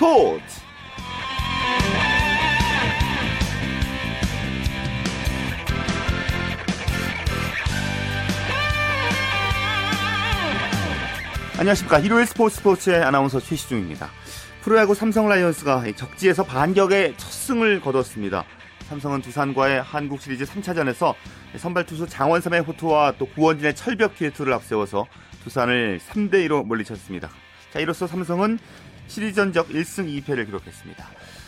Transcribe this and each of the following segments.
스포츠 안녕하십니까. 일요일 스포츠 스포츠의 아나운서 최시중입니다. 프로야구 삼성 라이온스가 적지에서 반격의 첫 승을 거뒀습니다. 삼성은 두산과의 한국 시리즈 3차전에서 선발 투수 장원삼의 호투와 또 구원진의 철벽 기회투를 앞세워서 두산을 3대 2로 물리쳤습니다. 자, 이로써 삼성은 시리즈 전적 1승 2패를 기록했습니다.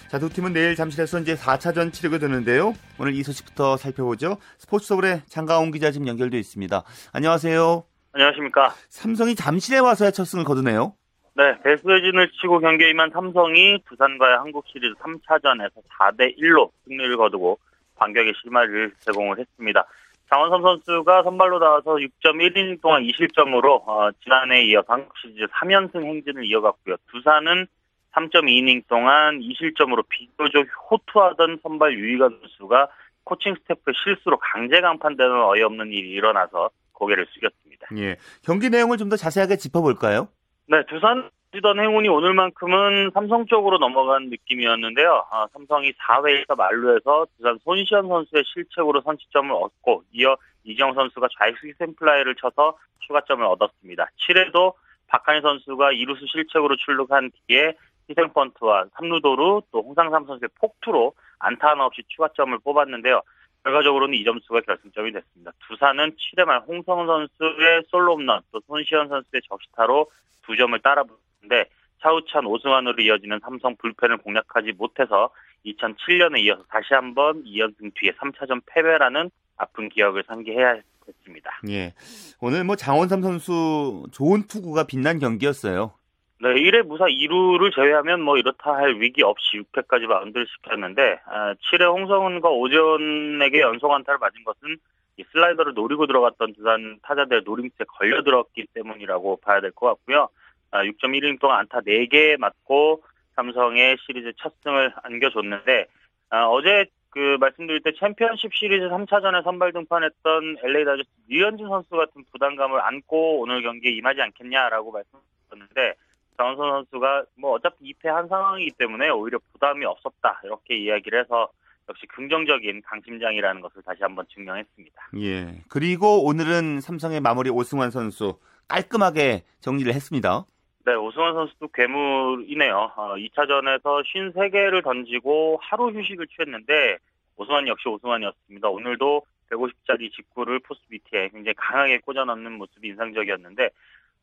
자, 두 팀은 내일 잠실에서 이제 4차전 치르게 되는데요. 오늘 이 소식부터 살펴보죠. 스포츠 서울의 장가온 기자 지금 연결돼 있습니다. 안녕하세요. 안녕하십니까. 삼성이 잠실에 와서의 첫 승을 거두네요. 네, 배수의진을 치고 경기에 임한 삼성이 두산과의 한국 시리즈 3차전에서 4대 1로 승리를 거두고 반격의 실마리를 제공을 했습니다. 장원선 선수가 선발로 나와서 6.1이닝 동안 2실점으로 어, 지난해에 이어 한국 시리즈 3연승 행진을 이어갔고요. 두산은 3.2이닝 동안 2실점으로 비교적 호투하던 선발 유희관 선수가 코칭 스태프의 실수로 강제 강판되는 어이없는 일이 일어나서 고개를 숙였습니다. 예. 경기 내용을 좀 더 자세하게 짚어볼까요? 네, 두산 지던 행운이 오늘만큼은 삼성 쪽으로 넘어간 느낌이었는데요. 아, 삼성이 4회에서 만루에서 두산 손시현 선수의 실책으로 선취점을 얻고 이어 이정 선수가 좌익수 희생플라이를 쳐서 추가점을 얻었습니다. 7회도 박한희 선수가 이루수 실책으로 출루한 뒤에 희생펀트와 3루도루 또 홍상삼 선수의 폭투로 안타 하나 없이 추가점을 뽑았는데요. 결과적으로는 이 점수가 결승점이 됐습니다. 두산은 7회 말 홍성 선수의 솔로 홈런 또 손시현 선수의 적시타로 두 점을 따라 붙는데 차우찬 오승환으로 이어지는 삼성 불펜을 공략하지 못해서 2007년에 이어서 다시 한번 2연승 뒤에 3차전 패배라는 아픈 기억을 상기해야 했습니다. 예. 오늘 뭐 장원삼 선수 좋은 투구가 빛난 경기였어요. 네, 1회 무사 2루를 제외하면 뭐 이렇다 할 위기 없이 6회까지 마운드를 시켰는데 아, 7회 홍성은과 오전에게 연속 안타를 맞은 것은 이 슬라이더를 노리고 들어갔던 두산 타자들의 노림수에 걸려 들었기 때문이라고 봐야 될 것 같고요. 아, 6.1이닝 동안 안타 4개 맞고 삼성의 시리즈 첫 승을 안겨줬는데 아, 어제 그 말씀드릴 때 챔피언십 시리즈 3차전에 선발 등판했던 LA 다저스 류현진 선수 같은 부담감을 안고 오늘 경기에 임하지 않겠냐라고 말씀드렸는데 장원선 선수가 뭐 어차피 2패 한 상황이기 때문에 오히려 부담이 없었다 이렇게 이야기를 해서 역시 긍정적인 강심장이라는 것을 다시 한번 증명했습니다. 예. 그리고 오늘은 삼성의 마무리 오승환 선수 깔끔하게 정리를 했습니다. 네, 오승환 선수도 괴물이네요. 어, 2차전에서 53개를 던지고 하루 휴식을 취했는데 오승환 역시 오승환이었습니다. 오늘도 150짜리 직구를 포스 밑에 굉장히 강하게 꽂아 넣는 모습이 인상적이었는데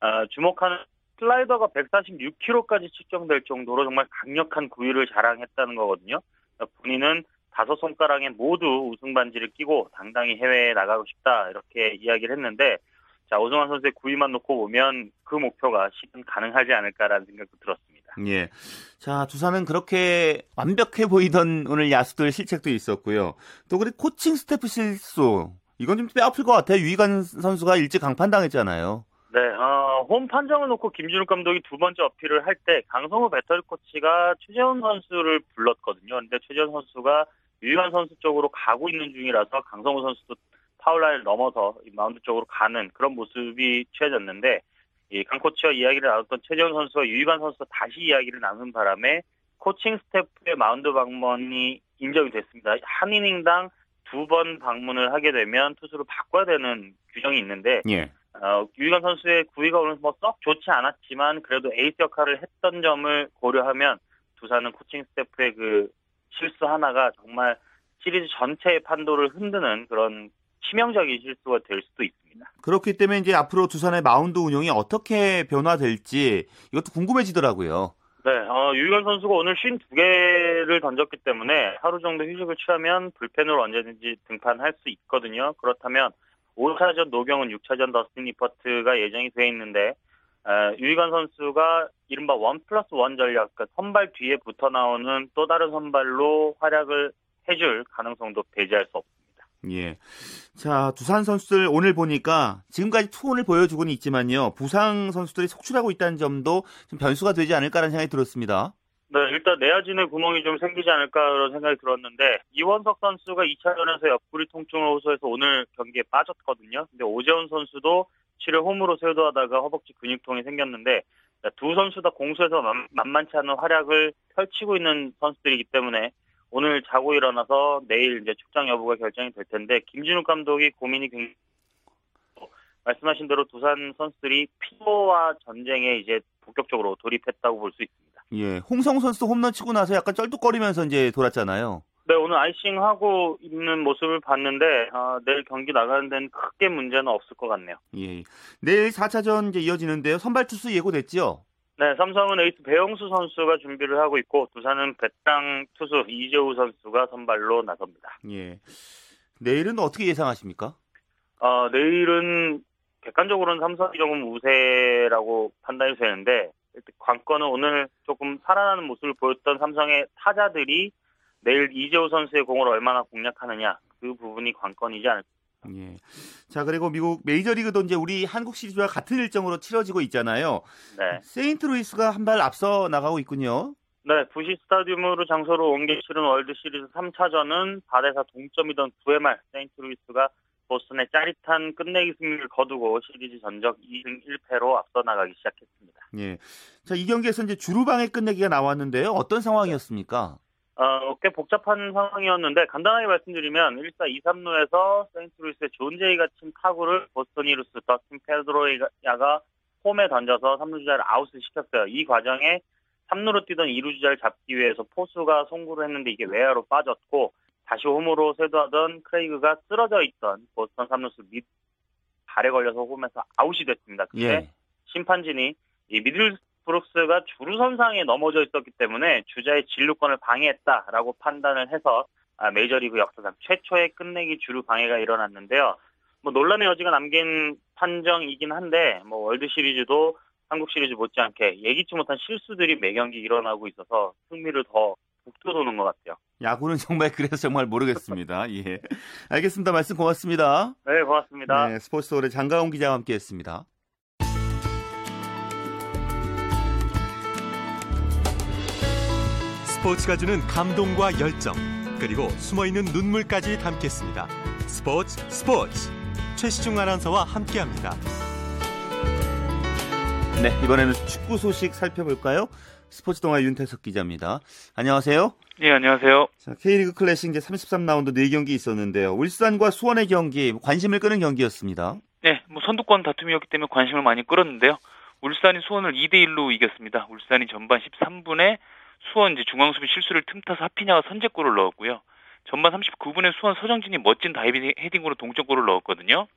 어, 주목하는 슬라이더가 146km까지 측정될 정도로 정말 강력한 구위를 자랑했다는 거거든요. 본인은 다섯 손가락에 모두 우승 반지를 끼고 당당히 해외에 나가고 싶다 이렇게 이야기를 했는데 자 오승환 선수의 구위만 놓고 보면 그 목표가 실현 가능하지 않을까라는 생각도 들었습니다. 예. 자 두산은 그렇게 완벽해 보이던 오늘 야수들 실책도 있었고요. 또 그리고 코칭 스태프 실수 이건 좀 뼈 아플 것 같아요. 유희관 선수가 일찍 강판당했잖아요. 네, 어, 홈 판정을 놓고 김진욱 감독이 두 번째 어필을 할 때 강성우 배터리 코치가 최재훈 선수를 불렀거든요. 근데 최재훈 선수가 유희관 선수 쪽으로 가고 있는 중이라서 강성우 선수도 파울라인을 넘어서 마운드 쪽으로 가는 그런 모습이 취해졌는데 이 강 코치와 이야기를 나눴던 최재훈 선수와 유희관 선수가 다시 이야기를 나눈 바람에 코칭 스태프의 마운드 방문이 인정이 됐습니다. 한 이닝당 두 번 방문을 하게 되면 투수를 바꿔야 되는 규정이 있는데 예. 어, 유희관 선수의 구위가 오늘 뭐 썩 좋지 않았지만 그래도 에이스 역할을 했던 점을 고려하면 두산은 코칭 스태프의 그 실수 하나가 정말 시리즈 전체의 판도를 흔드는 그런 치명적인 실수가 될 수도 있습니다. 그렇기 때문에 이제 앞으로 두산의 마운드 운영이 어떻게 변화될지 이것도 궁금해지더라고요. 네, 어, 유희관 선수가 오늘 52개를 던졌기 때문에 하루 정도 휴식을 취하면 불펜으로 언제든지 등판할 수 있거든요. 그렇다면 5차전 노경은 6차전 더스틴 니퍼트가 예정이 돼 있는데 어, 유희관 선수가 이른바 원 플러스 원 전략, 그러니까 선발 뒤에 붙어 나오는 또 다른 선발로 활약을 해줄 가능성도 배제할 수 없습니다. 예. 자, 두산 선수들 오늘 보니까 지금까지 투혼을 보여주고는 있지만요. 부상 선수들이 속출하고 있다는 점도 좀 변수가 되지 않을까라는 생각이 들었습니다. 네, 일단 내야진의 구멍이 좀 생기지 않을까 그런 생각이 들었는데 이원석 선수가 2차전에서 옆구리 통증을 호소해서 오늘 경기에 빠졌거든요. 근데 오재훈 선수도 7회 홈으로 세도하다가 허벅지 근육통이 생겼는데 두 선수 다 공수에서 만만치 않은 활약을 펼치고 있는 선수들이기 때문에 오늘 자고 일어나서 내일 이제 출장 여부가 결정이 될 텐데 김진욱 감독이 고민이 굉장히 말씀하신 대로 두산 선수들이 피로와 전쟁에 이제 본격적으로 돌입했다고 볼 수 있습니다. 예, 홍성 선수도 홈런 치고 나서 약간 쩔뚝거리면서 이제 돌았잖아요. 네, 오늘 아이싱하고 있는 모습을 봤는데 어, 내일 경기 나가는 데는 크게 문제는 없을 것 같네요. 예, 내일 4차전 이제 이어지는데요. 선발 투수 예고됐죠? 네, 삼성은 에이스 배영수 선수가 준비를 하고 있고 두산은 베테랑 투수 이재우 선수가 선발로 나섭니다. 예. 내일은 어떻게 예상하십니까? 어, 내일은 객관적으로는 삼성이 조금 우세라고 판단이 되는데 관건은 오늘 조금 살아나는 모습을 보였던 삼성의 타자들이 내일 이재호 선수의 공을 얼마나 공략하느냐 그 부분이 관건이지 않을까. 예. 자 그리고 미국 메이저리그도 이제 우리 한국 시리즈와 같은 일정으로 치러지고 있잖아요. 네. 세인트루이스가 한 발 앞서 나가고 있군요. 네, 부시 스타디움으로 장소로 옮겨 치른 월드 시리즈 3차전은 4대4 동점이던 9회 말 세인트루이스가 보스턴의 짜릿한 끝내기 승리를 거두고 시리즈 전적 2승 1패로 앞서 나가기 시작했습니다. 예. 자, 이 경기에서 이제 주루방해 끝내기가 나왔는데요. 어떤 상황이었습니까? 어, 꽤 복잡한 상황이었는데 간단하게 말씀드리면 1사 2, 3루에서 세인트루이스의 존 제이가 친 타구를 보스턴 2루수 더스틴 페드로이아가 홈에 던져서 3루 주자를 아웃을 시켰어요. 이 과정에 3루로 뛰던 2루 주자를 잡기 위해서 포수가 송구를 했는데 이게 외야로 빠졌고 다시 홈으로 쇄도하던 크레이그가 쓰러져 있던 보스턴 3루수 밑 발에 걸려서 홈에서 아웃이 됐습니다. 근데 예. 심판진이 이 미들브룩스가 주루선상에 넘어져 있었기 때문에 주자의 진루권을 방해했다라고 판단을 해서 아, 메이저리그 역사상 최초의 끝내기 주루 방해가 일어났는데요. 뭐 논란의 여지가 남긴 판정이긴 한데 뭐 월드 시리즈도 한국 시리즈 못지않게 예기치 못한 실수들이 매 경기 일어나고 있어서 흥미를 더 북돋우는 것 같아요. 야구는 정말 그래서 정말 모르겠습니다. 예. 알겠습니다. 말씀 고맙습니다. 네, 고맙습니다. 네, 스포츠 서울의 장강훈 기자와 함께했습니다. 스포츠가 주는 감동과 열정 그리고 숨어있는 눈물까지 담겠습니다. 스포츠 스포츠 최시중 아나운서와 함께합니다. 네, 이번에는 축구 소식 살펴볼까요? 스포츠 동아 윤태석 기자입니다. 안녕하세요. 네, 안녕하세요. 자, K리그 클래식 이제 33라운드 4경기 있었는데요. 울산과 수원의 경기 관심을 끄는 경기였습니다. 네, 뭐 선두권 다툼이었기 때문에 관심을 많이 끌었는데요. 울산이 수원을 2대 1로 이겼습니다. 울산이 전반 13분에 수원 이제 중앙 수비 실수를 틈타서 하피냐가 선제골을 넣었고요. 전반 39분에 수원 서정진이 멋진 다이빙 헤딩으로 동점골을 넣었거든요.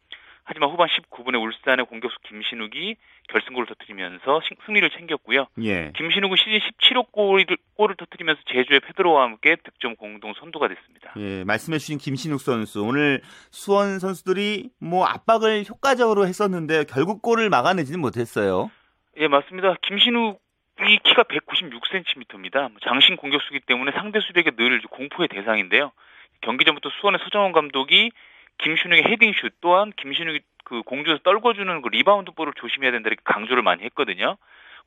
하지만 후반 19분에 울산의 공격수 김신욱이 결승골을 터뜨리면서 승리를 챙겼고요. 예. 김신욱은 시즌 17호 골을, 골을 터뜨리면서 제주의 페드로와 함께 득점 공동 선두가 됐습니다. 예, 말씀해주신 김신욱 선수 오늘 수원 선수들이 뭐 압박을 효과적으로 했었는데 결국 골을 막아내지는 못했어요. 예, 맞습니다. 김신욱 이 키가 196cm입니다. 장신 공격수기 때문에 상대 수비에게 늘 공포의 대상인데요. 경기 전부터 수원의 서정원 감독이 김신욱의 헤딩슛 또한 김신욱이 그 공중에서 떨궈주는 그 리바운드 볼을 조심해야 된다 이렇게 강조를 많이 했거든요.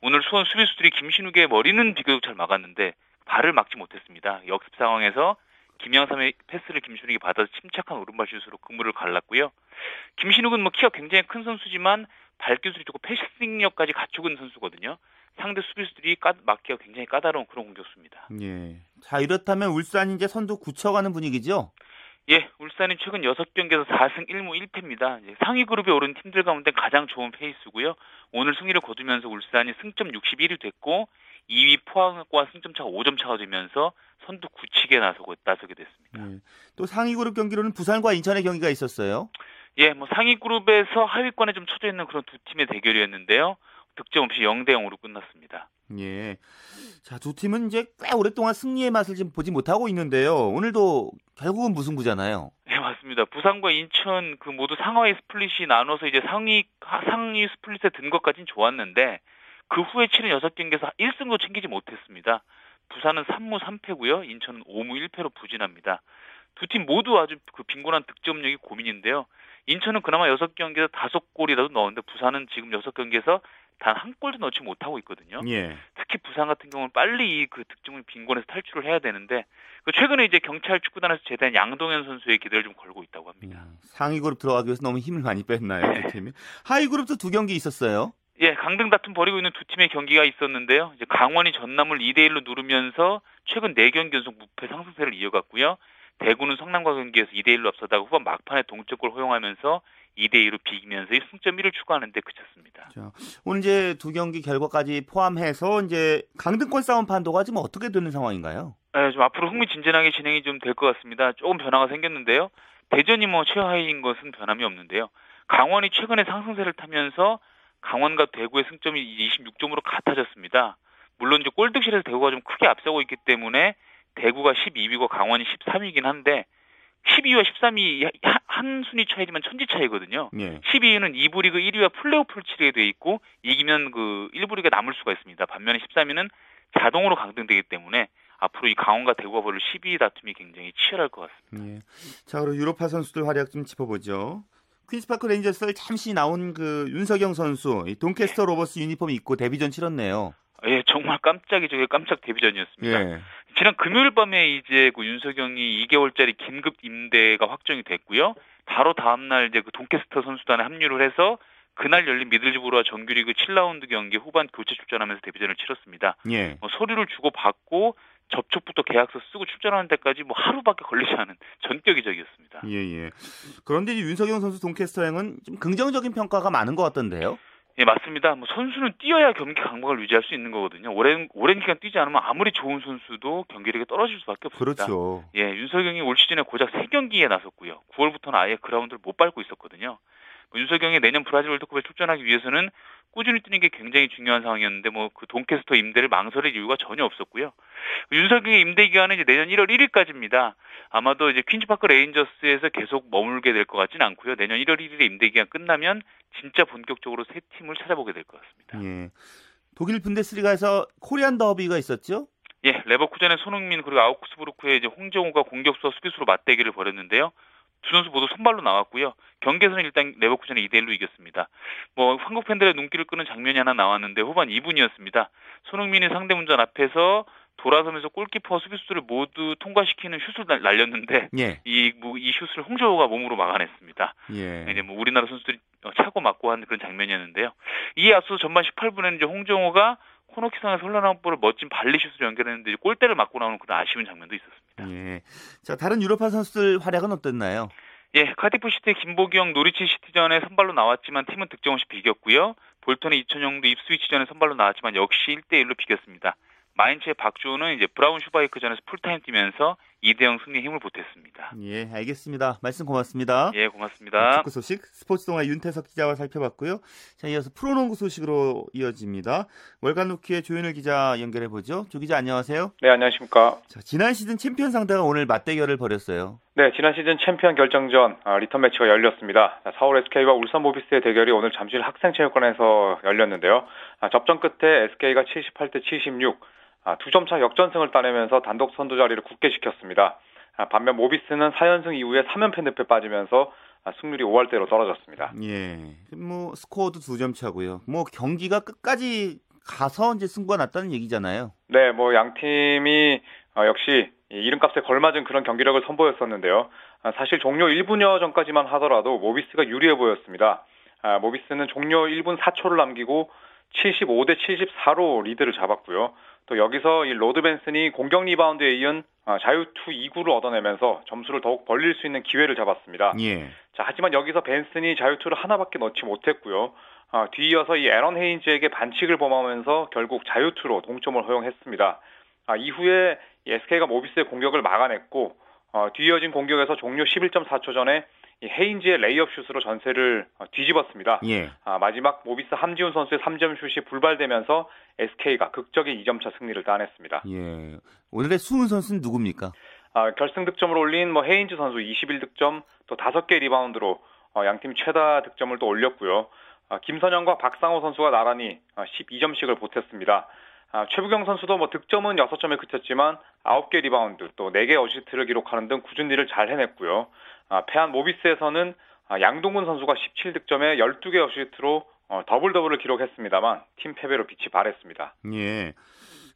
오늘 수원 수비수들이 김신욱의 머리는 비교적 잘 막았는데 발을 막지 못했습니다. 역습 상황에서 김영삼의 패스를 김신욱이 받아서 침착한 오른발 슛으로 그물을 갈랐고요. 김신욱은 뭐 키가 굉장히 큰 선수지만 발기술이 좋고 패싱력까지 갖추고 있는 선수거든요. 상대 수비수들이 까, 막기가 굉장히 까다로운 그런 공격수입니다. 예. 자 이렇다면 울산이 이제 선두 굳혀가는 분위기죠? 예, 울산이 최근 6경기에서 4승 1무 1패입니다. 상위 그룹에 오른 팀들 가운데 가장 좋은 페이스고요. 오늘 승리를 거두면서 울산이 승점 61위 됐고 2위 포항과 승점 차가 5점 차가 되면서 선두 굳히게 나서고 나서게 됐습니다. 예. 또 상위 그룹 경기로는 부산과 인천의 경기가 있었어요. 예, 뭐 상위 그룹에서 하위권에 좀 쳐져 있는 그런 두 팀의 대결이었는데요. 득점 없이 0대 0으로 끝났습니다. 예. 자, 두 팀은 이제 꽤 오랫동안 승리의 맛을 지금 보지 못하고 있는데요. 오늘도 결국은 무승부잖아요. 네, 맞습니다. 부산과 인천 그 모두 상하위 스플릿이 나눠서 이제 상위 상위 스플릿에 든 것까지는 좋았는데 그 후에 치른 6경기에서 1승도 챙기지 못했습니다. 부산은 3무 3패고요. 인천은 5무 1패로 부진합니다. 두 팀 모두 아주 그 빈곤한 득점력이 고민인데요. 인천은 그나마 6경기에서 5골이라도 넣었는데 부산은 지금 6경기에서 단 한 골도 넣지 못하고 있거든요. 예. 특히 부산 같은 경우는 빨리 그 득점을 빈곤에서 탈출을 해야 되는데 그 최근에 이제 경찰 축구단에서 제대한 양동현 선수의 기대를 좀 걸고 있다고 합니다. 음, 상위 그룹 들어가기 위해서 너무 힘을 많이 뺐나요, 두 팀이? 하위 그룹도 두 경기 있었어요. 예, 강등 다툼 벌이고 있는 두 팀의 경기가 있었는데요. 이제 강원이 전남을 2대 1로 누르면서 최근 4경기 연속 무패 상승세를 이어갔고요. 대구는 성남과 경기에서 2대 1로 앞서다가 후반 막판에 동점골 허용하면서 2대 2로 비기면서 승점 1을 추가하는 데 그쳤습니다. 자, 오늘 이제 두 경기 결과까지 포함해서 이제 강등권 싸움 판도가 지금 어떻게 되는 상황인가요? 네, 좀 앞으로 흥미진진하게 진행이 좀 될 것 같습니다. 조금 변화가 생겼는데요. 대전이 뭐 최하위인 것은 변함이 없는데요. 강원이 최근에 상승세를 타면서 강원과 대구의 승점이 26점으로 같아졌습니다. 물론 이제 골득실에서 대구가 좀 크게 앞서고 있기 때문에 대구가 12위고 강원이 13위이긴 한데 12위와 13위 한 순위 차이지만 천지 차이거든요. 예. 12위는 2부 리그 1위와 플레이오프를 치르게 돼 있고 이기면 그 1부 리그가 남을 수가 있습니다. 반면에 13위는 자동으로 강등되기 때문에 앞으로 이 강원과 대구가 벌을 12위 다툼이 굉장히 치열할 것 같습니다. 예. 자, 그럼 유럽파 선수들 활약 좀 짚어보죠. 퀸스파크 레인저스 잠시 나온 그 윤석영 선수 돈캐스터 로버스 유니폼 입고 데뷔전 치렀네요. 예, 정말 깜짝이죠. 깜짝 데뷔전이었습니다. 예. 지난 금요일 밤에 이제 그 윤석영이 2개월짜리 긴급 임대가 확정이 됐고요. 바로 다음 날 이제 그 돈캐스터 선수단에 합류를 해서 그날 열린 미들즈브러와 정규리그 7라운드 경기 후반 교체 출전하면서 데뷔전을 치렀습니다. 예. 뭐 서류를 주고 받고 접촉부터 계약서 쓰고 출전하는 데까지 뭐 하루밖에 걸리지 않은 전격이적이었습니다. 예, 예. 그런데 윤석영 선수 동캐스터 행은 좀 긍정적인 평가가 많은 것 같던데요? 예, 맞습니다. 뭐 선수는 뛰어야 경기 강박을 유지할 수 있는 거거든요. 오랜 오랜 기간 뛰지 않으면 아무리 좋은 선수도 경기력이 떨어질 수밖에 없습니다. 그렇죠. 예, 윤석영이 올 시즌에 고작 3경기에 나섰고요. 9월부터는 아예 그라운드를 못 밟고 있었거든요. 뭐 윤석영이 내년 브라질 월드컵에 출전하기 위해서는 꾸준히 뛰는 게 굉장히 중요한 상황이었는데 뭐 그 돈캐스터 임대를 망설일 이유가 전혀 없었고요. 윤석영의 임대 기간은 이제 내년 1월 1일까지입니다. 아마도 이제 퀸즈파크 레인저스에서 계속 머물게 될 것 같지는 않고요. 내년 1월 1일에 임대 기간 끝나면 진짜 본격적으로 새 팀을 찾아보게 될 것 같습니다. 예. 독일 분데스리가에서 코리안 더비가 있었죠? 예, 레버쿠젠의 손흥민 그리고 아우크스부르크의 이제 홍정호가 공격수와 수비수로 맞대결을 벌였는데요. 두 선수 모두 선발로 나왔고요. 경기에서는 일단 레버쿠젠이 2대 1로 이겼습니다. 뭐 한국 팬들의 눈길을 끄는 장면이 하나 나왔는데 후반 2분이었습니다. 손흥민이 상대 문전 앞에서 돌아서면서 골키퍼 수비수들을 모두 통과시키는 슛을 날렸는데 예. 이, 뭐, 이 슛을 홍조호가 몸으로 막아냈습니다. 예. 이제 뭐 우리나라 선수들이 차고 맞고 하는 그런 장면이었는데요. 이에 앞서 전반 18분에는 이제 홍정호가 코너킥상에서 흘러나온 볼을 멋진 발리슛으로 연결했는데 골대를 맞고 나오는 그런 아쉬운 장면도 있었습니다. 예. 자 다른 유럽파 선수들 활약은 어땠나요? 예, 카디프 시티의 김보경 노리치 시티전에 선발로 나왔지만 팀은 득점 없이 비겼고요. 볼턴의 이청용도 입스위치전에 선발로 나왔지만 역시 1대 1로 비겼습니다. 마인츠의 박주호는 이제 브라운슈바이크전에서 풀타임 뛰면서 2대0 승리 힘을 보탰습니다. 예, 알겠습니다. 말씀 고맙습니다. 예, 고맙습니다. 축구 소식 스포츠 동아 윤태석 기자와 살펴봤고요. 자, 이어서 프로농구 소식으로 이어집니다. 월간 루키의 조현일 기자 연결해 보죠. 조 기자 안녕하세요. 네, 안녕하십니까. 자, 지난 시즌 챔피언 상대가 오늘 맞대결을 벌였어요. 네, 지난 시즌 챔피언 결정전 아, 리턴 매치가 열렸습니다. 서울 SK와 울산 모비스의 대결이 오늘 잠실 학생체육관에서 열렸는데요. 아, 접전 끝에 SK가 78대 76, 아, 두 점 차 역전승을 따내면서 단독 선두 자리를 굳게 지켰습니다. 아, 반면 모비스는 4연승 이후에 3연패 늪에 빠지면서 아, 승률이 5할대로 떨어졌습니다. 예. 뭐 스코어도 두 점 차고요. 뭐 경기가 끝까지 가서 이제 승부가 났다는 얘기잖아요. 네, 뭐 양 팀이 어, 역시 이름값에 걸맞은 그런 경기력을 선보였었는데요. 사실 종료 1분여 전까지만 하더라도 모비스가 유리해 보였습니다. 모비스는 종료 1분 4초를 남기고 75대 74로 리드를 잡았고요. 또 여기서 이 로드 벤슨이 공격 리바운드에 이은 아, 자유투 2구를 얻어내면서 점수를 더욱 벌릴 수 있는 기회를 잡았습니다. 예. 자, 하지만 여기서 벤슨이 자유투를 하나밖에 넣지 못했고요. 아, 뒤이어서 이 에런 헤인즈에게 반칙을 범하면서 결국 자유투로 동점을 허용했습니다. 아, 이후에 SK가 모비스의 공격을 막아냈고 어, 뒤이어진 공격에서 종료 11.4초 전에 헤인즈의 레이업 슛으로 전세를 어, 뒤집었습니다. 예. 아, 마지막 모비스 함지훈 선수의 3점 슛이 불발되면서 SK가 극적인 2점차 승리를 따냈습니다. 예. 오늘의 수훈 선수는 누굽니까? 아, 결승 득점을 올린 뭐 헤인즈 선수 21득점 또 5개 리바운드로 어, 양팀 최다 득점을 또 올렸고요. 아, 김선형과 박상오 선수가 나란히 12점씩을 아, 보탰습니다. 아, 최부경 선수도 뭐 득점은 6점에 그쳤지만 9개 리바운드 또 4개 어시스트를 기록하는 등 궂은일을 잘 해냈고요. 아, 패한 모비스에서는 아, 양동근 선수가 17득점에 12개 어시스트로 어, 더블 더블을 기록했습니다만 팀 패배로 빛이 바랬습니다. 예.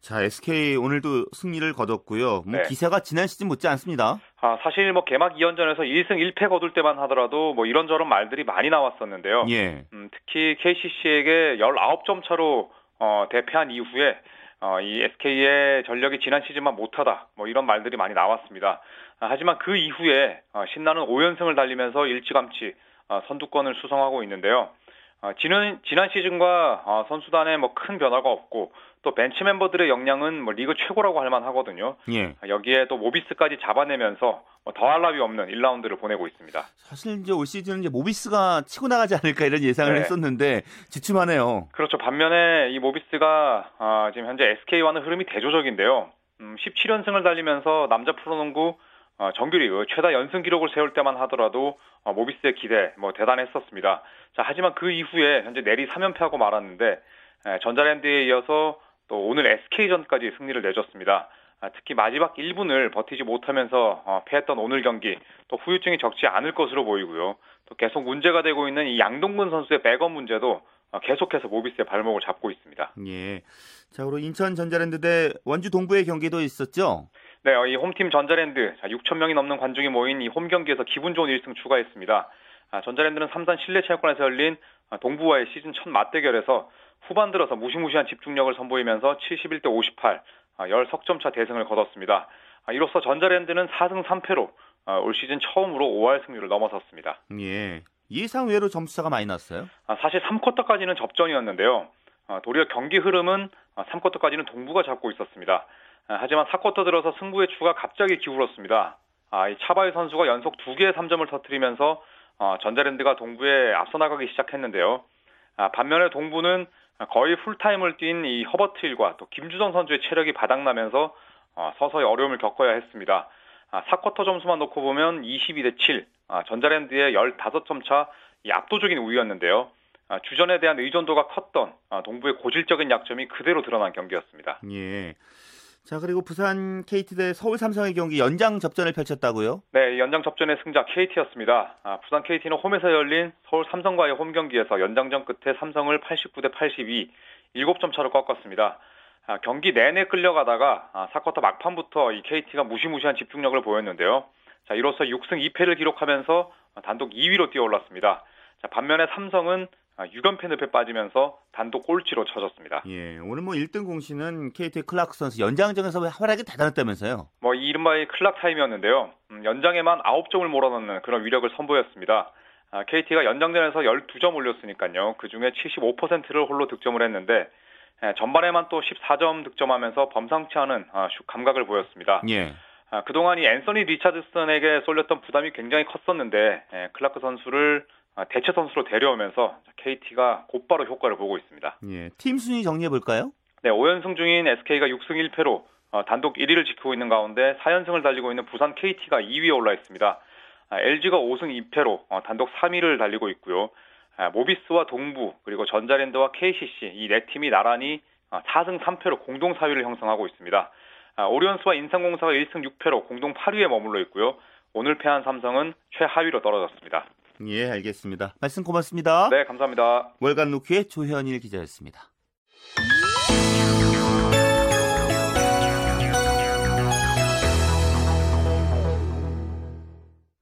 자, SK 오늘도 승리를 거뒀고요. 뭐 네. 기세가 지난 시즌 못지 않습니다. 아, 사실 뭐 개막 2연전에서 1승 1패 거둘 때만 하더라도 뭐 이런저런 말들이 많이 나왔었는데요. 예. 음, 특히 KCC에게 19점 차로 어, 대패한 이후에 어, 이 SK의 전력이 지난 시즌만 못하다 뭐 이런 말들이 많이 나왔습니다. 아, 하지만 그 이후에 어, 신나는 5연승을 달리면서 일찌감치 어, 선두권을 수성하고 있는데요. 어, 지난 지난 시즌과 어, 선수단에 뭐 큰 변화가 없고 또 벤치 멤버들의 역량은 뭐 리그 최고라고 할 만하거든요. 예. 여기에 또 모비스까지 잡아내면서 뭐 더할 나위 없는 1라운드를 보내고 있습니다. 사실 이제 올 시즌은 이제 모비스가 치고 나가지 않을까 이런 예상을 네. 했었는데 주춤하네요. 그렇죠. 반면에 이 모비스가 아, 지금 현재 SK와는 흐름이 대조적인데요. 음, 17연승을 달리면서 남자 프로농구 어, 정규리그 최다 연승 기록을 세울 때만 하더라도 어, 모비스의 기대 뭐 대단했었습니다. 자, 하지만 그 이후에 현재 내리 3연패하고 말았는데 에, 전자랜드에 이어서 또 오늘 SK전까지 승리를 내줬습니다. 아, 특히 마지막 1분을 버티지 못하면서 어, 패했던 오늘 경기 또 후유증이 적지 않을 것으로 보이고요. 또 계속 문제가 되고 있는 이 양동근 선수의 백업 문제도 어, 계속해서 모비스의 발목을 잡고 있습니다. 예. 자, 그리고 인천 전자랜드 대 원주 동부의 경기도 있었죠. 네, 어, 이 홈팀 전자랜드 6천 명이 넘는 관중이 모인 이 홈 경기에서 기분 좋은 1승 추가했습니다. 아, 전자랜드는 삼산 실내체육관에서 열린 아, 동부와의 시즌 첫 맞대결에서 후반 들어서 무시무시한 집중력을 선보이면서 71대 58, 아, 10석점 차 대승을 거뒀습니다. 아, 이로써 전자랜드는 4승 3패로 아, 올 시즌 처음으로 5할 승률을 넘어섰습니다. 예. 예상 외로 점수차가 많이 났어요. 아, 사실 3쿼터까지는 접전이었는데요. 아, 도리어 경기 흐름은 아, 3쿼터까지는 동부가 잡고 있었습니다. 아, 하지만 4쿼터 들어서 승부의 추가 갑자기 기울었습니다. 아, 이 차바이 선수가 연속 2개의 3점을 터뜨리면서 어, 전자랜드가 동부에 앞서 나가기 시작했는데요. 아, 반면에 동부는 거의 풀타임을 뛴 이 허버트 힐과 또 김주성 선수의 체력이 바닥나면서 어, 서서히 어려움을 겪어야 했습니다. 아, 4쿼터 점수만 놓고 보면 22대 7, 아, 전자랜드의 15점 차이 압도적인 우위였는데요. 아, 주전에 대한 의존도가 컸던 아, 동부의 고질적인 약점이 그대로 드러난 경기였습니다. 예. 자, 그리고 부산 KT 대 서울 삼성의 경기 연장 접전을 펼쳤다고요? 네, 연장 접전의 승자 KT였습니다. 아, 부산 KT는 홈에서 열린 서울 삼성과의 홈 경기에서 연장전 끝에 삼성을 89대 82, 7점 차로 꺾었습니다. 아, 경기 내내 끌려가다가 아, 4쿼터 막판부터 이 KT가 무시무시한 집중력을 보였는데요. 자, 이로써 6승 2패를 기록하면서 단독 2위로 뛰어올랐습니다. 자, 반면에 삼성은 6연패 늪에 빠지면서 단독 꼴찌로 쳐졌습니다. 예. 오늘 뭐 1등 공신은 KT 클라크 선수 연장전에서 활약이 대단했다면서요? 뭐이 이른바의 클락 타임이었는데요. 음, 연장에만 9점을 몰아넣는 그런 위력을 선보였습니다. 아, KT가 연장전에서 12점 올렸으니까요. 그중에 75%를 홀로 득점을 했는데 에, 전반에만 또 14점 득점하면서 범상치 않은 아, 슛 감각을 보였습니다. 예. 아, 그동안 이 앤서니 리차드슨에게 쏠렸던 부담이 굉장히 컸었는데 에, 클라크 선수를 아, 대체 선수로 데려오면서 KT가 곧바로 효과를 보고 있습니다. 예. 팀 순위 정리해 볼까요? 네, 5연승 중인 SK가 6승 1패로 어, 단독 1위를 지키고 있는 가운데 4연승을 달리고 있는 부산 KT가 2위에 올라 있습니다. 아, LG가 5승 2패로 어, 단독 3위를 달리고 있고요. 아, 모비스와 동부 그리고 전자랜드와 KCC 이 네 팀이 나란히 아, 4승 3패로 공동 4위를 형성하고 있습니다. 아, 오리온스와 인삼공사가 1승 6패로 공동 8위에 머물러 있고요. 오늘 패한 삼성은 최하위로 떨어졌습니다. 예, 알겠습니다. 말씀 고맙습니다. 네, 감사합니다. 월간 루키의 조현일 기자였습니다.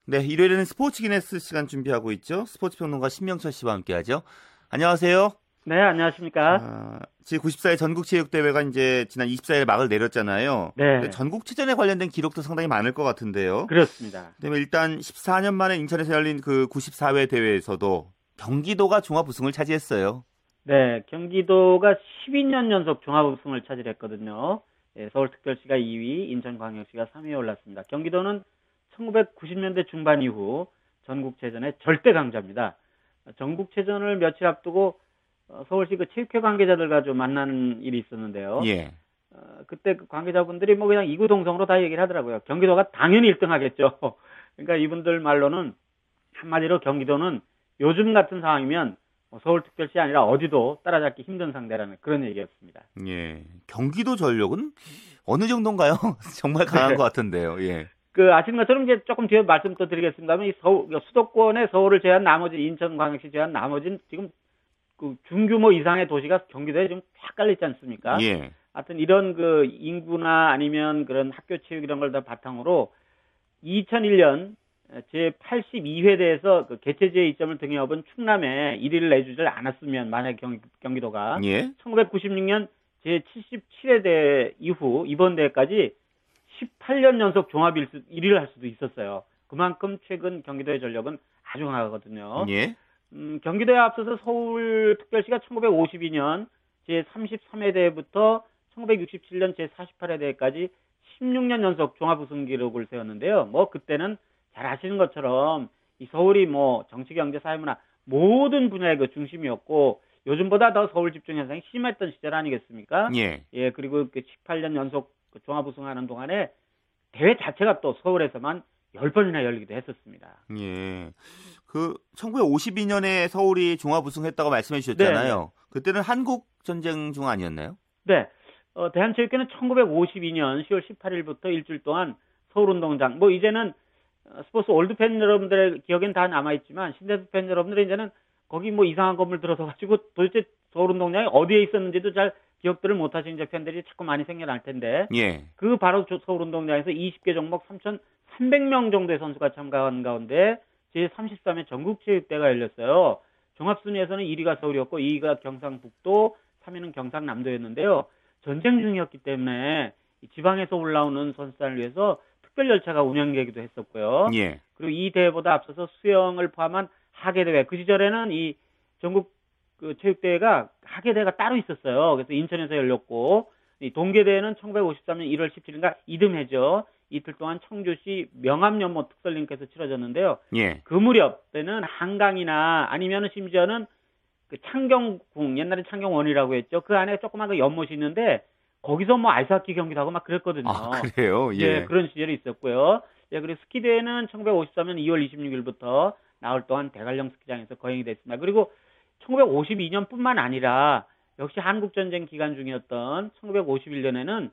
네, 일요일에는 스포츠 기네스 시간 준비하고 있죠. 스포츠 평론가 신명철 씨와 함께하죠. 안녕하세요. 네, 안녕하십니까. 아, 제94회 전국체육대회가 이제 지난 24일 막을 내렸잖아요. 네. 전국체전에 관련된 기록도 상당히 많을 것 같은데요. 그렇습니다. 그다음에 일단 14년 만에 인천에서 열린 그 94회 대회에서도 경기도가 종합 우승을 차지했어요. 네, 경기도가 12년 연속 종합 우승을 차지했거든요. 예, 서울특별시가 2위, 인천광역시가 3위에 올랐습니다. 경기도는 1990년대 중반 이후 전국체전의 절대 강자입니다. 전국체전을 며칠 앞두고 어, 서울시 그 체육회 관계자들과 좀 만나는 일이 있었는데요. 예. 어, 그때 그 관계자분들이 뭐 그냥 이구동성으로 다 얘기를 하더라고요. 경기도가 당연히 1등 하겠죠. 그러니까 이분들 말로는 한마디로 경기도는 요즘 같은 상황이면 뭐 서울특별시 아니라 어디도 따라잡기 힘든 상대라는 그런 얘기였습니다. 예. 경기도 전력은 어느 정도인가요? 정말 강한 네. 것 같은데요. 예. 그 아시는 것처럼 이제 조금 뒤에 말씀 또 드리겠습니다만 이 서울 수도권의 서울을 제한 나머지 인천 광역시 제한 나머지는 지금 그 중규모 이상의 도시가 경기도에 좀 쫙 깔려 있지 않습니까? 예. 하여튼 이런 그 인구나 아니면 그런 학교 체육 이런 걸 다 바탕으로 2001년 제 82회 대에서 그 개최지의 이점을 등에 업은 충남에 1위를 내주질 않았으면 만약 경, 경기도가 예. 1996년 제 77회 대 이후 이번 대회까지 18년 연속 종합 1위를 할 수도 있었어요. 그만큼 최근 경기도의 전력은 아주 강하거든요. 예. 음, 경기도에 앞서서 서울특별시가 1952년 제 33회 대회부터 1967년 제 48회 대회까지 16년 연속 종합 우승 기록을 세웠는데요. 뭐 그때는 잘 아시는 것처럼 이 서울이 뭐 정치, 경제, 사회문화 모든 분야의 그 중심이었고 요즘보다 더 서울 집중 현상이 심했던 시절 아니겠습니까? 예. 예, 그리고 그 18년 연속 그 종합 우승하는 동안에 대회 자체가 또 서울에서만 10번이나 열리기도 했었습니다. 예. 그 1952년에 서울이 종합 우승했다고 말씀해 주셨잖아요. 네, 네. 그때는 한국 전쟁 중 아니었나요? 네. 어, 대한체육회는 1952년 10월 18일부터 일주일 동안 서울운동장, 뭐 이제는 어, 스포츠 올드 팬 여러분들의 기억엔 다 남아 있지만 신세대 팬 여러분들은 이제는 거기 뭐 이상한 건물 들어서 가지고 도대체 서울운동장이 어디에 있었는지도 잘 기억들을 못하시는 팬들이 자꾸 많이 생겨날 텐데 예. 그 바로 서울운동장에서 20개 종목 3,300명 정도의 선수가 참가한 가운데 제33회 전국체육대가 열렸어요. 종합순위에서는 1위가 서울이었고 2위가 경상북도, 3위는 경상남도였는데요. 전쟁 중이었기 때문에 지방에서 올라오는 선수단을 위해서 특별 열차가 운영되기도 했었고요. 예. 그리고 이 대회보다 앞서서 수영을 포함한 하계 대회 그 시절에는 이 전국 그 체육대회가 하계 대회가 따로 있었어요. 그래서 인천에서 열렸고 이 동계 대회는 1953년 1월 17일인가 이듬해죠. 이틀 동안 청주시 명암연못 특설링크에서 치러졌는데요. 예. 그 무렵 때는 한강이나 아니면은 심지어는 그 창경궁 옛날에 창경원이라고 했죠. 그 안에 조그만 그 연못이 있는데 거기서 뭐 아이스하키 경기도 하고 막 그랬거든요. 아, 그래요? 예. 예, 그런 시절이 있었고요. 예, 그리고 스키 대회는 1953년 2월 26일부터 나흘 동안 대관령 스키장에서 거행이 됐습니다. 그리고 1952년뿐만 아니라 역시 한국 전쟁 기간 중이었던 1951년에는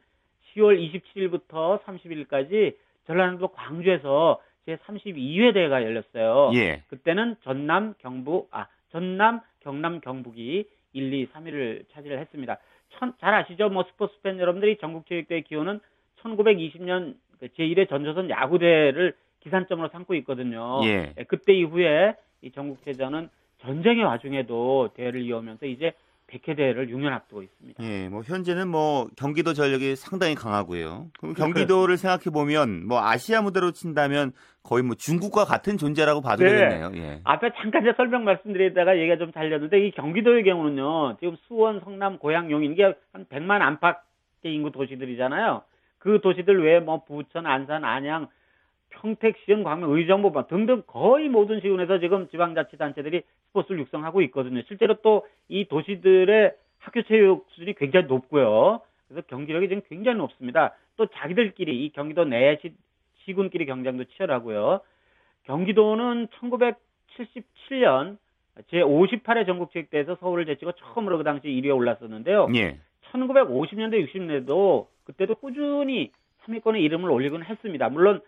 10월 27일부터 30일까지 전라남도 광주에서 제 32회 대회가 열렸어요. 예. 그때는 전남 경북 아 전남 경남 경북이 1, 2, 3위를 차지를 했습니다. 천, 잘 아시죠? 뭐 스포츠 팬 여러분들이 전국체육대회 기호는 1920년 제1회 전조선 야구대회를 기산점으로 삼고 있거든요. 예. 그때 이후에 이 전국체전은 전쟁의 와중에도 대회를 이어오면서 이제 100회 대회를 6년 앞두고 있습니다. 예, 뭐 현재는 뭐 경기도 전력이 상당히 강하고요. 그럼 네, 경기도를 생각해 보면 뭐 아시아 무대로 친다면 거의 뭐 중국과 같은 존재라고 봐도 네. 되겠네요. 예. 앞에 잠깐 제가 설명 말씀드리다가 얘기가 좀 달렸는데 이 경기도의 경우는요. 지금 수원, 성남, 고양, 용인 이게 한 100만 안팎의 인구 도시들이잖아요. 그 도시들 외에 뭐 부천, 안산, 안양, 평택, 시흥, 광명, 의정부 뭐 등등 거의 모든 시군에서 지금 지방자치단체들이 스포츠를 육성하고 있거든요. 실제로 또 이 도시들의 학교 체육 수준이 굉장히 높고요. 그래서 경기력이 지금 굉장히 높습니다. 또 자기들끼리 이 경기도 내 시, 시군끼리 경쟁도 치열하고요. 경기도는 1977년 제58회 전국체육대회에서 서울을 제치고 처음으로 그 당시 1위에 올랐었는데요. 예. 1950년대, 60년대도 그때도 꾸준히 3위권에 이름을 올리곤 했습니다. 물론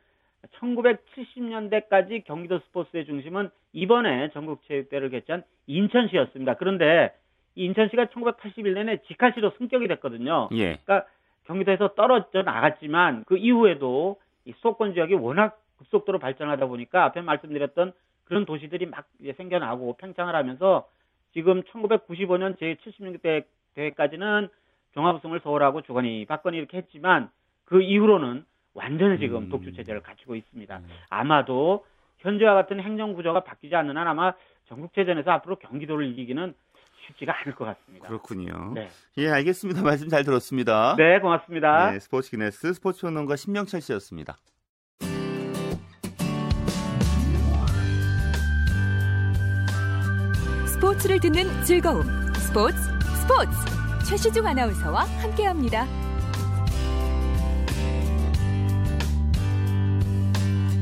1970년대까지 경기도 스포츠의 중심은 이번에 전국체육대회를 개최한 인천시였습니다. 그런데 이 인천시가 1981년에 직할시로 승격이 됐거든요. 예. 그러니까 경기도에서 떨어져 나갔지만 그 이후에도 이 수도권 지역이 워낙 급속도로 발전하다 보니까 앞에 말씀드렸던 그런 도시들이 막 생겨나고 팽창을 하면서 지금 1995년 제76대 대회까지는 종합우승을 서울하고 주거니 박건이 이렇게 했지만 그 이후로는 완전히 지금 음. 독주 체제를 갖추고 있습니다. 아마도 현재와 같은 행정 구조가 바뀌지 않는 한 아마 전국체전에서 앞으로 경기도를 이기기는 쉽지가 않을 것 같습니다. 그렇군요. 네. 예, 알겠습니다. 말씀 잘 들었습니다. 네, 고맙습니다. 네, 스포츠 기네스 스포츠 평론가 신명철 씨였습니다. 스포츠를 듣는 즐거움. 스포츠, 스포츠. 최시중 아나운서와 함께합니다.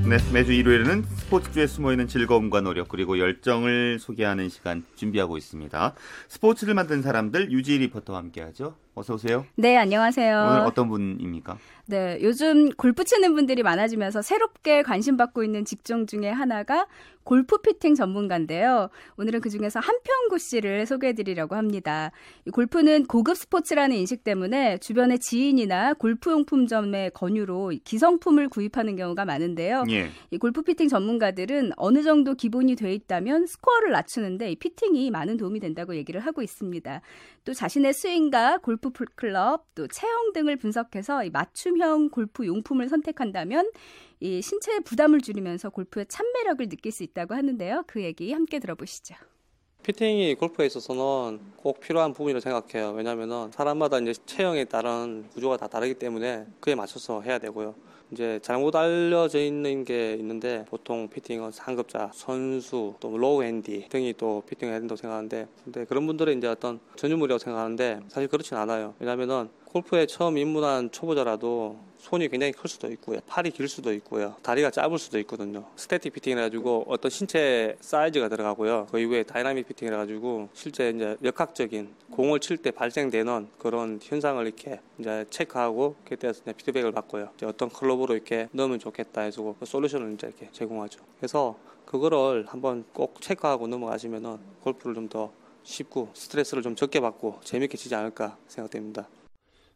네, 매주 일요일에는 스포츠주에 숨어있는 즐거움과 노력 그리고 열정을 소개하는 시간 준비하고 있습니다. 스포츠를 만든 사람들 유지 리포터와 함께하죠. 어서 오세요. 네, 안녕하세요. 오늘 어떤 분입니까? 네, 요즘 골프 치는 분들이 많아지면서 새롭게 관심 받고 있는 직종 중에 하나가 골프 피팅 전문가인데요. 오늘은 그 중에서 한평구 씨를 소개해드리려고 합니다. 골프는 고급 스포츠라는 인식 때문에 주변의 지인이나 골프용품점의 권유로 기성품을 구입하는 경우가 많은데요. 예. 이 골프 피팅 전문가들은 어느 정도 기본이 돼 있다면 스코어를 낮추는데 이 피팅이 많은 도움이 된다고 얘기를 하고 있습니다. 또 자신의 스윙과 골프 클럽, 또 체형 등을 분석해서 이 맞춤형 골프 용품을 선택한다면 이 신체의 부담을 줄이면서 골프의 참매력을 느낄 수 있다고 하는데요. 그 얘기 함께 들어보시죠. 피팅이 골프에 있어서는 꼭 필요한 부분이라고 생각해요. 왜냐하면 사람마다 이제 체형에 따른 구조가 다 다르기 때문에 그에 맞춰서 해야 되고요. 이제 잘못 알려져 있는 게 있는데 보통 피팅은 상급자, 선수, 또 low 핸디 등이 또 피팅해야 된다고 생각하는데 근데 그런 분들은 이제 어떤 전유물이라고 생각하는데 사실 그렇진 않아요. 왜냐하면 골프에 처음 입문한 초보자라도 손이 굉장히 클 수도 있고요. 팔이 길 수도 있고요. 다리가 짧을 수도 있거든요. static fitting 해가지고 어떤 신체 사이즈가 들어가고요. 그 이후에 dynamic fitting 해가지고 실제 이제 역학적인 공을 칠 때 발생되는 그런 현상을 이렇게 이제 체크하고 그때서 피드백을 받고요. 이제 어떤 클럽으로 이렇게 넣으면 좋겠다 해서 그 솔루션을 이제 이렇게 제공하죠. 그래서 그거를 한번 꼭 체크하고 넘어가시면은 골프를 좀 더 쉽고 스트레스를 좀 적게 받고 재밌게 치지 않을까 생각됩니다.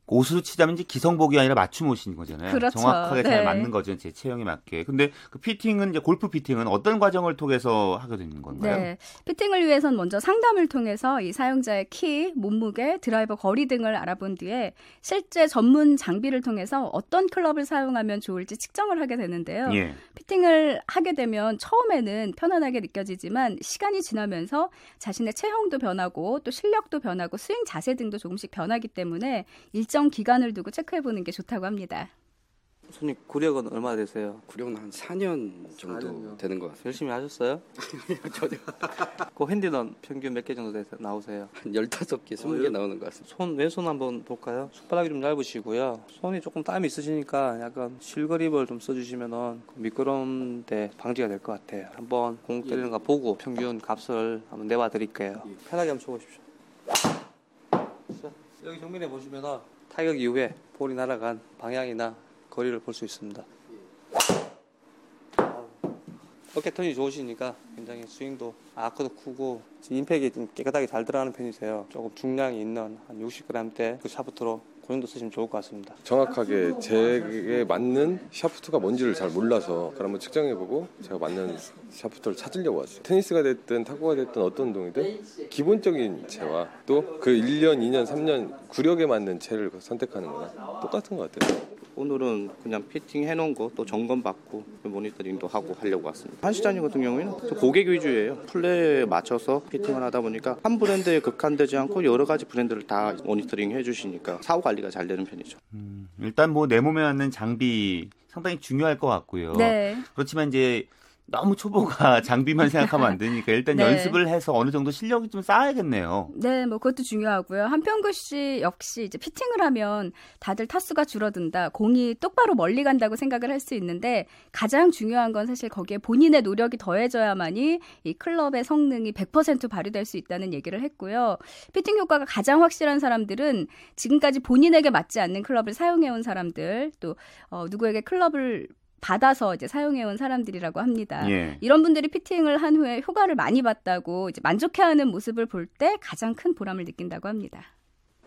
옷으로 치자면 이제 기성복이 아니라 맞춤 옷인 거잖아요. 그렇죠. 정확하게 네. 잘 맞는 거죠. 제 체형에 맞게. 근데 그 피팅은 이제 골프 피팅은 어떤 과정을 통해서 하게 되는 건가요? 네. 피팅을 위해선 먼저 상담을 통해서 이 사용자의 키, 몸무게, 드라이버 거리 등을 알아본 뒤에 실제 전문 장비를 통해서 어떤 클럽을 사용하면 좋을지 측정을 하게 되는데요. 예. 피팅을 하게 되면 처음에는 편안하게 느껴지지만 시간이 지나면서 자신의 체형도 변하고 또 실력도 변하고 스윙 자세 등도 조금씩 변하기 때문에 일정 기간을 두고 체크해 보는 게 좋다고 합니다. 손님 구력은 얼마 되세요? 구력은 한 4년 정도 4년요? 되는 것 같습니다. 열심히 하셨어요? 전혀 그 핸디는 평균 몇 개 정도 돼서 나오세요? 한 15개, 20개 나오는 것 같습니다. 손 왼손 한번 볼까요? 손바닥이 좀 얇으시고요. 손이 조금 땀이 있으시니까 약간 실그립을 좀 써주시면은 미끄럼데 방지가 될 것 같아요. 한번 공 때리는 거 보고 평균 값을 한번 내봐 드릴게요. 편하게 한번 쳐보십시오. 자, 여기 정면에 보시면은 타격 이후에 볼이 날아간 방향이나 거리를 볼 수 있습니다. 어깨 턴이 좋으시니까 굉장히 스윙도 아크도 크고 임팩이 좀 깨끗하게 잘 들어가는 편이세요. 조금 중량이 있는 한 60g대 그 샤프트로 그 정도 쓰시면 좋을 것 같습니다. 정확하게 제게 맞는 샤프트가 뭔지를 잘 몰라서 그걸 한번 측정해보고 제가 맞는 샤프트를 찾으려고 왔어요. 테니스가 됐든 탁구가 됐든 어떤 운동이든 기본적인 채와 또 그 1년, 2년, 3년 구력에 맞는 채를 선택하는 거나 똑같은 것 같아요. 오늘은 그냥 피팅 해놓은 거 또 점검 받고 모니터링도 하고 하려고 왔습니다. 한 사장님 같은 경우에는 또 고객 위주예요. 플레이에 맞춰서 피팅을 하다 보니까 한 브랜드에 국한되지 않고 여러 가지 브랜드를 다 모니터링 해주시니까 사후 관리가 잘 되는 편이죠. 음, 일단 뭐 내 몸에 맞는 장비 상당히 중요할 것 같고요. 네. 그렇지만 이제 너무 초보가 장비만 생각하면 안 되니까 일단 네. 연습을 해서 어느 정도 실력이 좀 쌓아야겠네요. 네, 뭐 그것도 중요하고요. 한평구 씨 역시 이제 피팅을 하면 다들 타수가 줄어든다, 공이 똑바로 멀리 간다고 생각을 할 수 있는데 가장 중요한 건 사실 거기에 본인의 노력이 더해져야만이 이 클럽의 성능이 100% 발휘될 수 있다는 얘기를 했고요. 피팅 효과가 가장 확실한 사람들은 지금까지 본인에게 맞지 않는 클럽을 사용해온 사람들, 또 어, 누구에게 클럽을 받아서 이제 사용해온 사람들이라고 합니다. 예. 이런 분들이 피팅을 한 후에 효과를 많이 봤다고 이제 만족해하는 모습을 볼 때 가장 큰 보람을 느낀다고 합니다.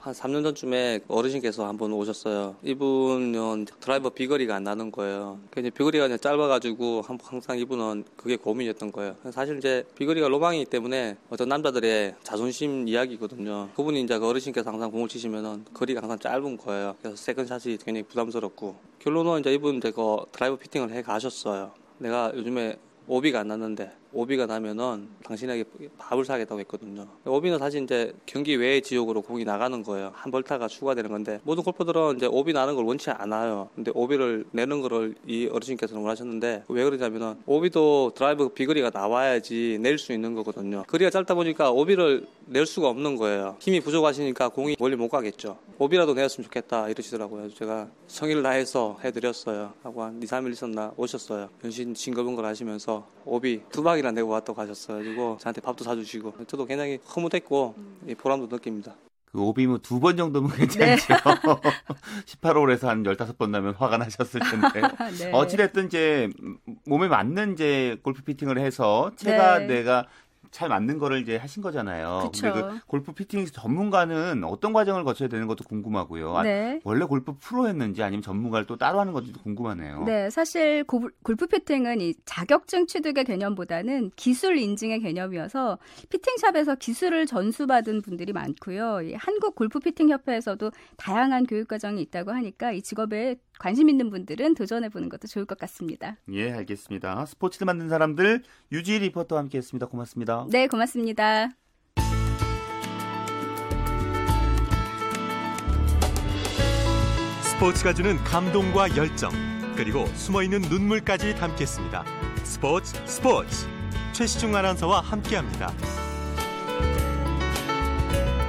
한 3년 전쯤에 어르신께서 한번 오셨어요. 이분은 드라이버 비거리가 안 나는 거예요. 그 이제 비거리가 그냥 짧아가지고 한- 항상 이분은 그게 고민이었던 거예요. 사실 이제 비거리가 로망이기 때문에 어떤 남자들의 자존심 이야기거든요. 그분이 이제 그 어르신께서 항상 공을 치시면은 거리가 항상 짧은 거예요. 그래서 second shot이 굉장히 부담스럽고 결론은 이제 이분 이제 그 드라이버 피팅을 해 가셨어요. 내가 요즘에 오비가 안 났는데 오비가 나면은 당신에게 밥을 사겠다고 했거든요. 오비는 사실 이제 경기 외의 지역으로 공이 나가는 거예요. 한 벌타가 추가되는 건데 모든 골퍼들은 이제 오비 나는 걸 원치 않아요. 근데 오비를 내는 거를 이 어르신께서는 원하셨는데 왜 그러냐면은 오비도 드라이브 비거리가 나와야지 낼 수 있는 거거든요. 거리가 짧다 보니까 오비를 낼 수가 없는 거예요. 힘이 부족하시니까 공이 멀리 못 가겠죠. 오비라도 내었으면 좋겠다 이러시더라고요. 제가 성의를 다해서 해드렸어요. 하고 한 2, 3일 있었나 오셨어요. 연신 싱글벙글 하시면서 오비 두 방이 나 내고 왔다고 하셨어요. 그리고 저한테 밥도 사주시고 저도 굉장히 흐뭇했고 이 보람도 느낍니다. 그 오비 뭐 두 번 정도면 괜찮죠. 18홀에서 한 15번 나면 화가 나셨을 텐데. 네. 어찌됐든 이제 몸에 맞는 이제 골프 피팅을 해서 채가 네. 내가 잘 맞는 거를 이제 하신 거잖아요. 그쵸. 근데 그 골프 피팅 전문가는 어떤 과정을 거쳐야 되는 것도 궁금하고요. 아, 네. 원래 골프 프로였는지 아니면 전문가를 또 따로 하는 건지도 궁금하네요. 네, 사실 고- 골프 피팅은 이 자격증 취득의 개념보다는 기술 인증의 개념이어서 피팅샵에서 기술을 전수받은 분들이 많고요. 이 한국 골프 피팅 협회에서도 다양한 교육 과정이 있다고 하니까 이 직업에 관심 있는 분들은 도전해 보는 것도 좋을 것 같습니다. 예, 알겠습니다. 스포츠를 만든 사람들 유지 리포터와 함께했습니다. 고맙습니다. 네, 고맙습니다. 스포츠가 주는 감동과 열정 그리고 숨어있는 눈물까지 담겠습니다. 스포츠 스포츠 최시중 아나운서와 함께합니다.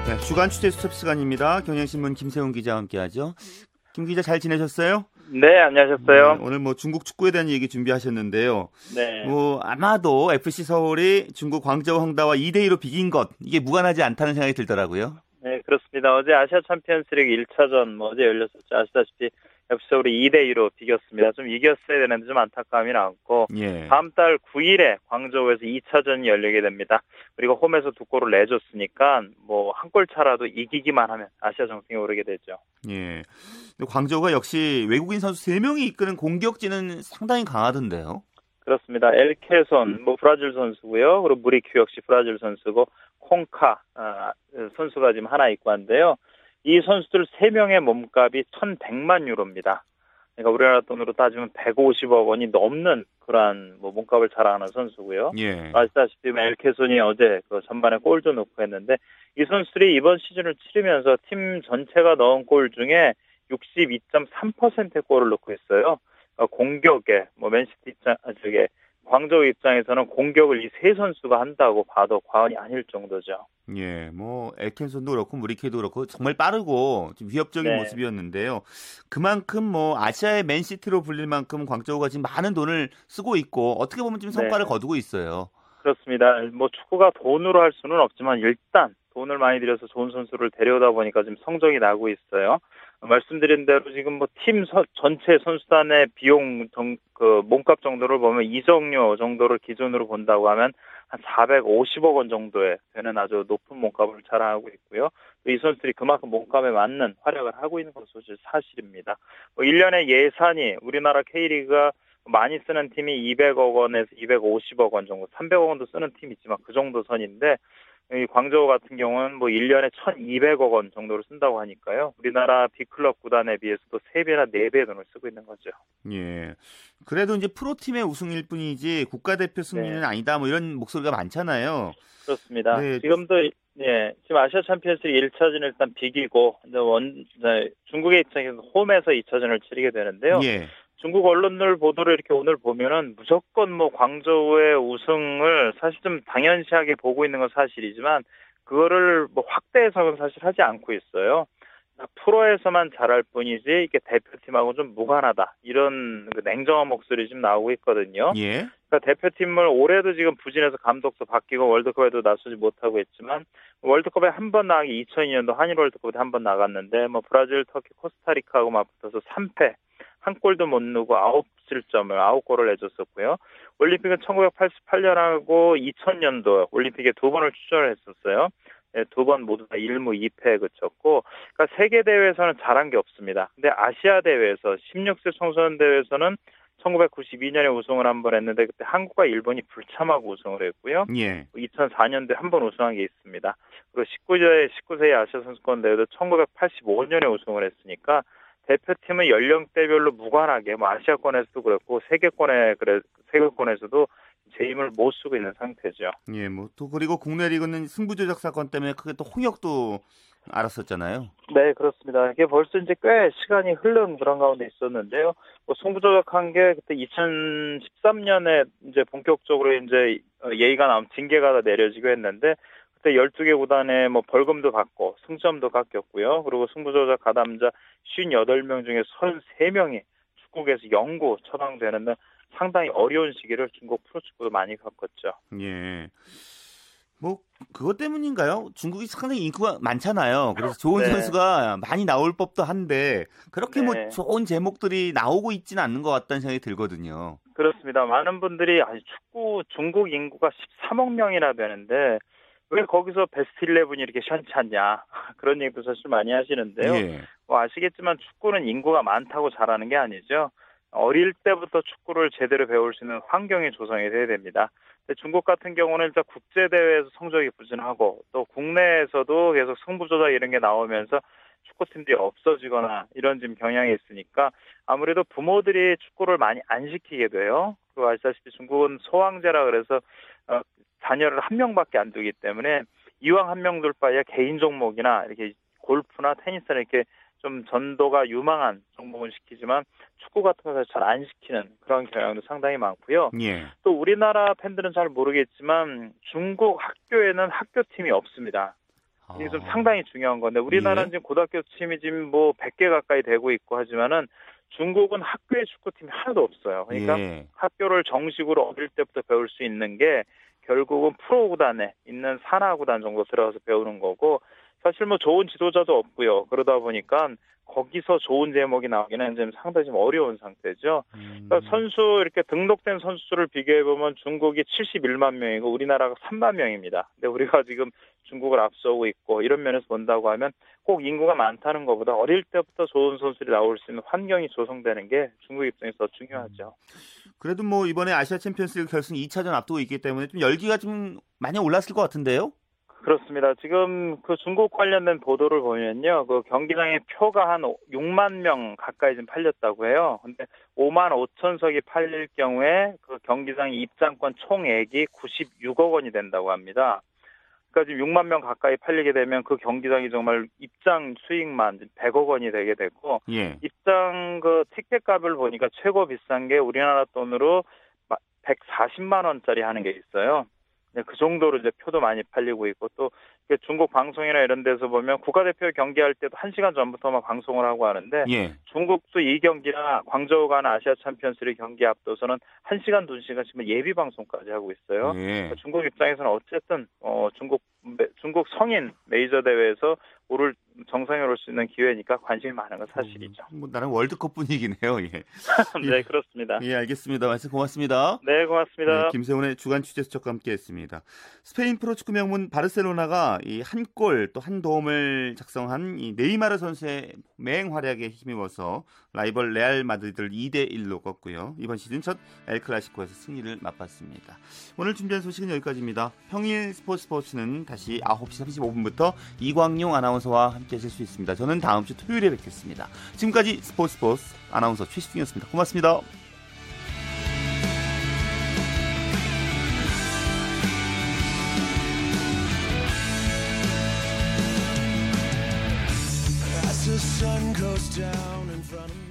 네, 주간 취재 수첩 시간입니다. 경향신문 김세훈 기자와 함께하죠. 김 기자 잘 지내셨어요? 네, 안녕하셨어요. 네, 오늘 뭐 중국 축구에 대한 얘기 준비하셨는데요. 네. 뭐 아마도 FC 서울이 중국 광저우 황다와 2대 2로 비긴 것 이게 무관하지 않다는 생각이 들더라고요. 네, 그렇습니다. 어제 아시아 챔피언스리그 1차전 뭐 어제 열렸었죠. 아시다시피 서울이 2대 2로 비겼습니다. 좀 이겼어야 되는데 좀 안타까움이 남고 예. 다음 달 9일에 광저우에서 2차전이 열리게 됩니다. 우리가 홈에서 두 골을 내줬으니까 뭐 한 골 차라도 이기기만 하면 아시아 정상에 오르게 되죠. 예. 광저우가 역시 외국인 선수 3명이 이끄는 공격진은 상당히 강하던데요. 그렇습니다. 엘케손, 뭐 브라질 선수고요. 그리고 무리큐 역시 브라질 선수고 콩카 아, 선수가 지금 하나 있고 한데요. 이 선수들 세 명의 몸값이 1,100만 유로입니다. 그러니까 우리나라 돈으로 따지면 150억 원이 넘는 그러한 뭐 몸값을 자랑하는 선수고요. 예. 아시다시피 엘케손이 어제 그 전반에 골도 넣고 했는데 이 선수들이 이번 시즌을 치르면서 팀 전체가 넣은 골 중에 62.3%의 골을 넣고 있어요. 그러니까 공격에 뭐 맨시티 아, 저게 광저우 입장에서는 공격을 이 세 선수가 한다고 봐도 과언이 아닐 정도죠. 예, 뭐 엘켄손도 그렇고 무리케도 그렇고 정말 빠르고 좀 위협적인 네. 모습이었는데요. 그만큼 뭐 아시아의 맨시티로 불릴 만큼 광저우가 지금 많은 돈을 쓰고 있고 어떻게 보면 지금 성과를 네. 거두고 있어요. 그렇습니다. 뭐 축구가 돈으로 할 수는 없지만 일단 돈을 많이 들여서 좋은 선수를 데려오다 보니까 지금 성적이 나고 있어요. 말씀드린 대로 지금 뭐 팀 전체 선수단의 비용 정, 그 몸값 정도를 보면 이정료 정도를 기준으로 본다고 하면 한 450억 원 정도에 되는 아주 높은 몸값을 자랑하고 있고요. 또이 선수들이 그만큼 몸값에 맞는 활약을 하고 있는 것도 사실입니다. 뭐 1년의 예산이 우리나라 K리그가 많이 쓰는 팀이 200억 원에서 250억 원 정도, 300억 원도 쓰는 팀 있지만 그 정도 선인데 이 광저우 같은 경우는 뭐 1년에 1,200억 원 정도를 쓴다고 하니까요. 우리나라 B클럽 구단에 비해서도 3배나 4배의 돈을 쓰고 있는 거죠. 예. 그래도 이제 프로팀의 우승일 뿐이지 국가대표 승리는 네. 아니다 뭐 이런 목소리가 많잖아요. 그렇습니다. 네. 지금도 예, 지금 아시아 챔피언스리그 1차전을 일단 비기고 이제 원 이제 중국의 입장에서 홈에서 2차전을 치르게 되는데요. 예. 중국 언론들 보도를 이렇게 오늘 보면은 무조건 뭐 광저우의 우승을 사실 좀 당연시하게 보고 있는 건 사실이지만 그거를 뭐 확대 해석은 사실 하지 않고 있어요. 프로에서만 잘할 뿐이지 이게 대표팀하고 좀 무관하다 이런 그 냉정한 목소리 지금 나오고 있거든요. 예. 그러니까 대표팀을 올해도 지금 부진해서 감독도 바뀌고 월드컵에도 나서지 못하고 있지만 월드컵에 한 번 나가기 2002년도 한일 월드컵에 한 번 나갔는데 뭐 브라질, 터키, 코스타리카하고 맞붙어서 3패 한 골도 못 넣고 9실점을 9골을 내줬었고요. 올림픽은 1988년하고 2000년도 올림픽에 두 번을 출전을 했었어요. 네, 두번 모두 다 1무 2패에 그쳤고, 그러니까 세계 대회에서는 잘한 게 없습니다. 근데 아시아 대회에서 16세 청소년 대회에서는 1992년에 우승을 한 번 했는데 그때 한국과 일본이 불참하고 우승을 했고요. 예. 2004년도에 한 번 우승한 게 있습니다. 그리고 19세 19세의 아시아 선수권 대회도 1985년에 우승을 했으니까 대표팀은 연령대별로 무관하게 뭐 아시아권에서도 그렇고 세계권에 그래 세계권에서도 제 힘을 못 쓰고 있는 상태죠. 예, 뭐 또 그리고 국내 리그는 승부 조작 사건 때문에 크게 또 홍역도 알았었잖아요. 네, 그렇습니다. 이게 벌써 이제 꽤 시간이 흐른 그런 가운데 있었는데요. 뭐 승부 조작한 게 그때 2013년에 이제 본격적으로 이제 예의가 나온 징계가 다 내려지고 했는데 그때 12개 구단에 뭐 벌금도 받고 승점도 깎였고요. 그리고 승부 조작 가담자 58명 중에 33명이 축구계에서 영구 처방되는 등 상당히 어려운 시기를 중국 프로축구도 많이 겪었죠. 예. 뭐 그것 때문인가요? 중국이 상당히 인구가 많잖아요. 그래서 좋은 네. 선수가 많이 나올 법도 한데 그렇게 네. 뭐 좋은 제목들이 나오고 있지는 않는 것 같다는 생각이 들거든요. 그렇습니다. 많은 분들이 아니, 축구 중국 인구가 13억 명이나 되는데 왜 거기서 베스트 11이 이렇게 않냐 그런 얘기도 사실 많이 하시는데요. 예. 뭐 아시겠지만 축구는 인구가 많다고 잘하는 게 아니죠. 어릴 때부터 축구를 제대로 배울 수 있는 환경이 조성이 돼야 됩니다. 중국 같은 경우는 일단 국제 대회에서 성적이 부진하고 또 국내에서도 계속 승부 조작 이런 게 나오면서 축구팀들이 없어지거나 이런 지금 경향이 있으니까 아무래도 부모들이 축구를 많이 안 시키게 돼요. 그리고 아시다시피 중국은 소황제라 그래서 어, 자녀를 한 명밖에 안 두기 때문에 이왕 한 명 둘 바에 개인 종목이나 이렇게 골프나 테니스나 이렇게 좀 전도가 유망한 종목은 시키지만 축구 같은 거는 잘안 시키는 그런 경향도 상당히 많고요. 예. 또 우리나라 팬들은 잘 모르겠지만 중국 학교에는 학교 팀이 없습니다. 이게 좀 상당히 중요한 건데 우리나라는 예. 지금 고등학교 팀이 지금 뭐 100개 가까이 되고 있고 하지만은 중국은 학교에 축구팀이 하나도 없어요. 그러니까 예. 학교를 정식으로 어릴 때부터 배울 수 있는 게 결국은 프로 구단에 있는 산하 구단 정도 들어가서 배우는 거고 사실 뭐 좋은 지도자도 없고요. 그러다 보니까 거기서 좋은 제목이 나오기는 좀 상당히 좀 어려운 상태죠. 음. 그러니까 선수 이렇게 등록된 선수를 비교해 보면 중국이 71만 명이고 우리나라가 3만 명입니다. 근데 우리가 지금 중국을 앞서고 있고 이런 면에서 본다고 하면 꼭 인구가 많다는 것보다 어릴 때부터 좋은 선수들이 나올 수 있는 환경이 조성되는 게 중국 입장에서 더 중요하죠. 그래도 뭐 이번에 아시아 챔피언스리그 결승 2차전 앞두고 있기 때문에 좀 열기가 좀 많이 올랐을 것 같은데요. 그렇습니다. 지금 그 중국 관련된 보도를 보면요. 그 경기장의 표가 한 6만 명 가까이 좀 팔렸다고 해요. 근데 5만 5천 석이 팔릴 경우에 그 경기장 입장권 총액이 96억 원이 된다고 합니다. 그러니까 지금 6만 명 가까이 팔리게 되면 그 경기장이 정말 입장 수익만 100억 원이 되게 되고 예. 입장 그 티켓 값을 보니까 최고 비싼 게 우리나라 돈으로 140만 원짜리 하는 게 있어요. 네, 그 정도로 이제 표도 많이 팔리고 있고 또 중국 방송이나 이런 데서 보면 국가대표 경기할 때도 1시간 전부터 막 방송을 하고 하는데 예. 중국도 이 경기나 광저우 가는 아시아 챔피언스리그 경기 앞둬서는 1시간, 2시간 지금 예비 방송까지 하고 있어요. 예. 그러니까 중국 입장에서는 어쨌든 어 중국 매- 중국 성인 메이저 대회에서 오를 정상에 오를 수 있는 기회니까 관심이 많은 건 사실이죠. 뭐 나는 월드컵 분위기네요. 예. 네, 그렇습니다. 예, 알겠습니다. 말씀 고맙습니다. 네, 고맙습니다. 네, 김세훈의 주간 취재 수첩과 함께했습니다. 스페인 프로축구 명문 바르셀로나가 이 한 골 또 한 도움을 작성한 이 네이마르 선수의 맹활약에 힘입어서 라이벌 레알 마드리드를 2대 1로 꺾고요. 이번 시즌 첫 엘클라시코에서 승리를 맛봤습니다. 오늘 준비한 소식은 여기까지입니다. 평일 스포츠 스포츠는 다시 9시 35분부터 이광용 아나운서와 함께 하실 수 있습니다. 저는 다음 주 토요일에 뵙겠습니다. 지금까지 스포츠 스포츠 아나운서 최시중이었습니다. 고맙습니다. Sun goes down in front of me.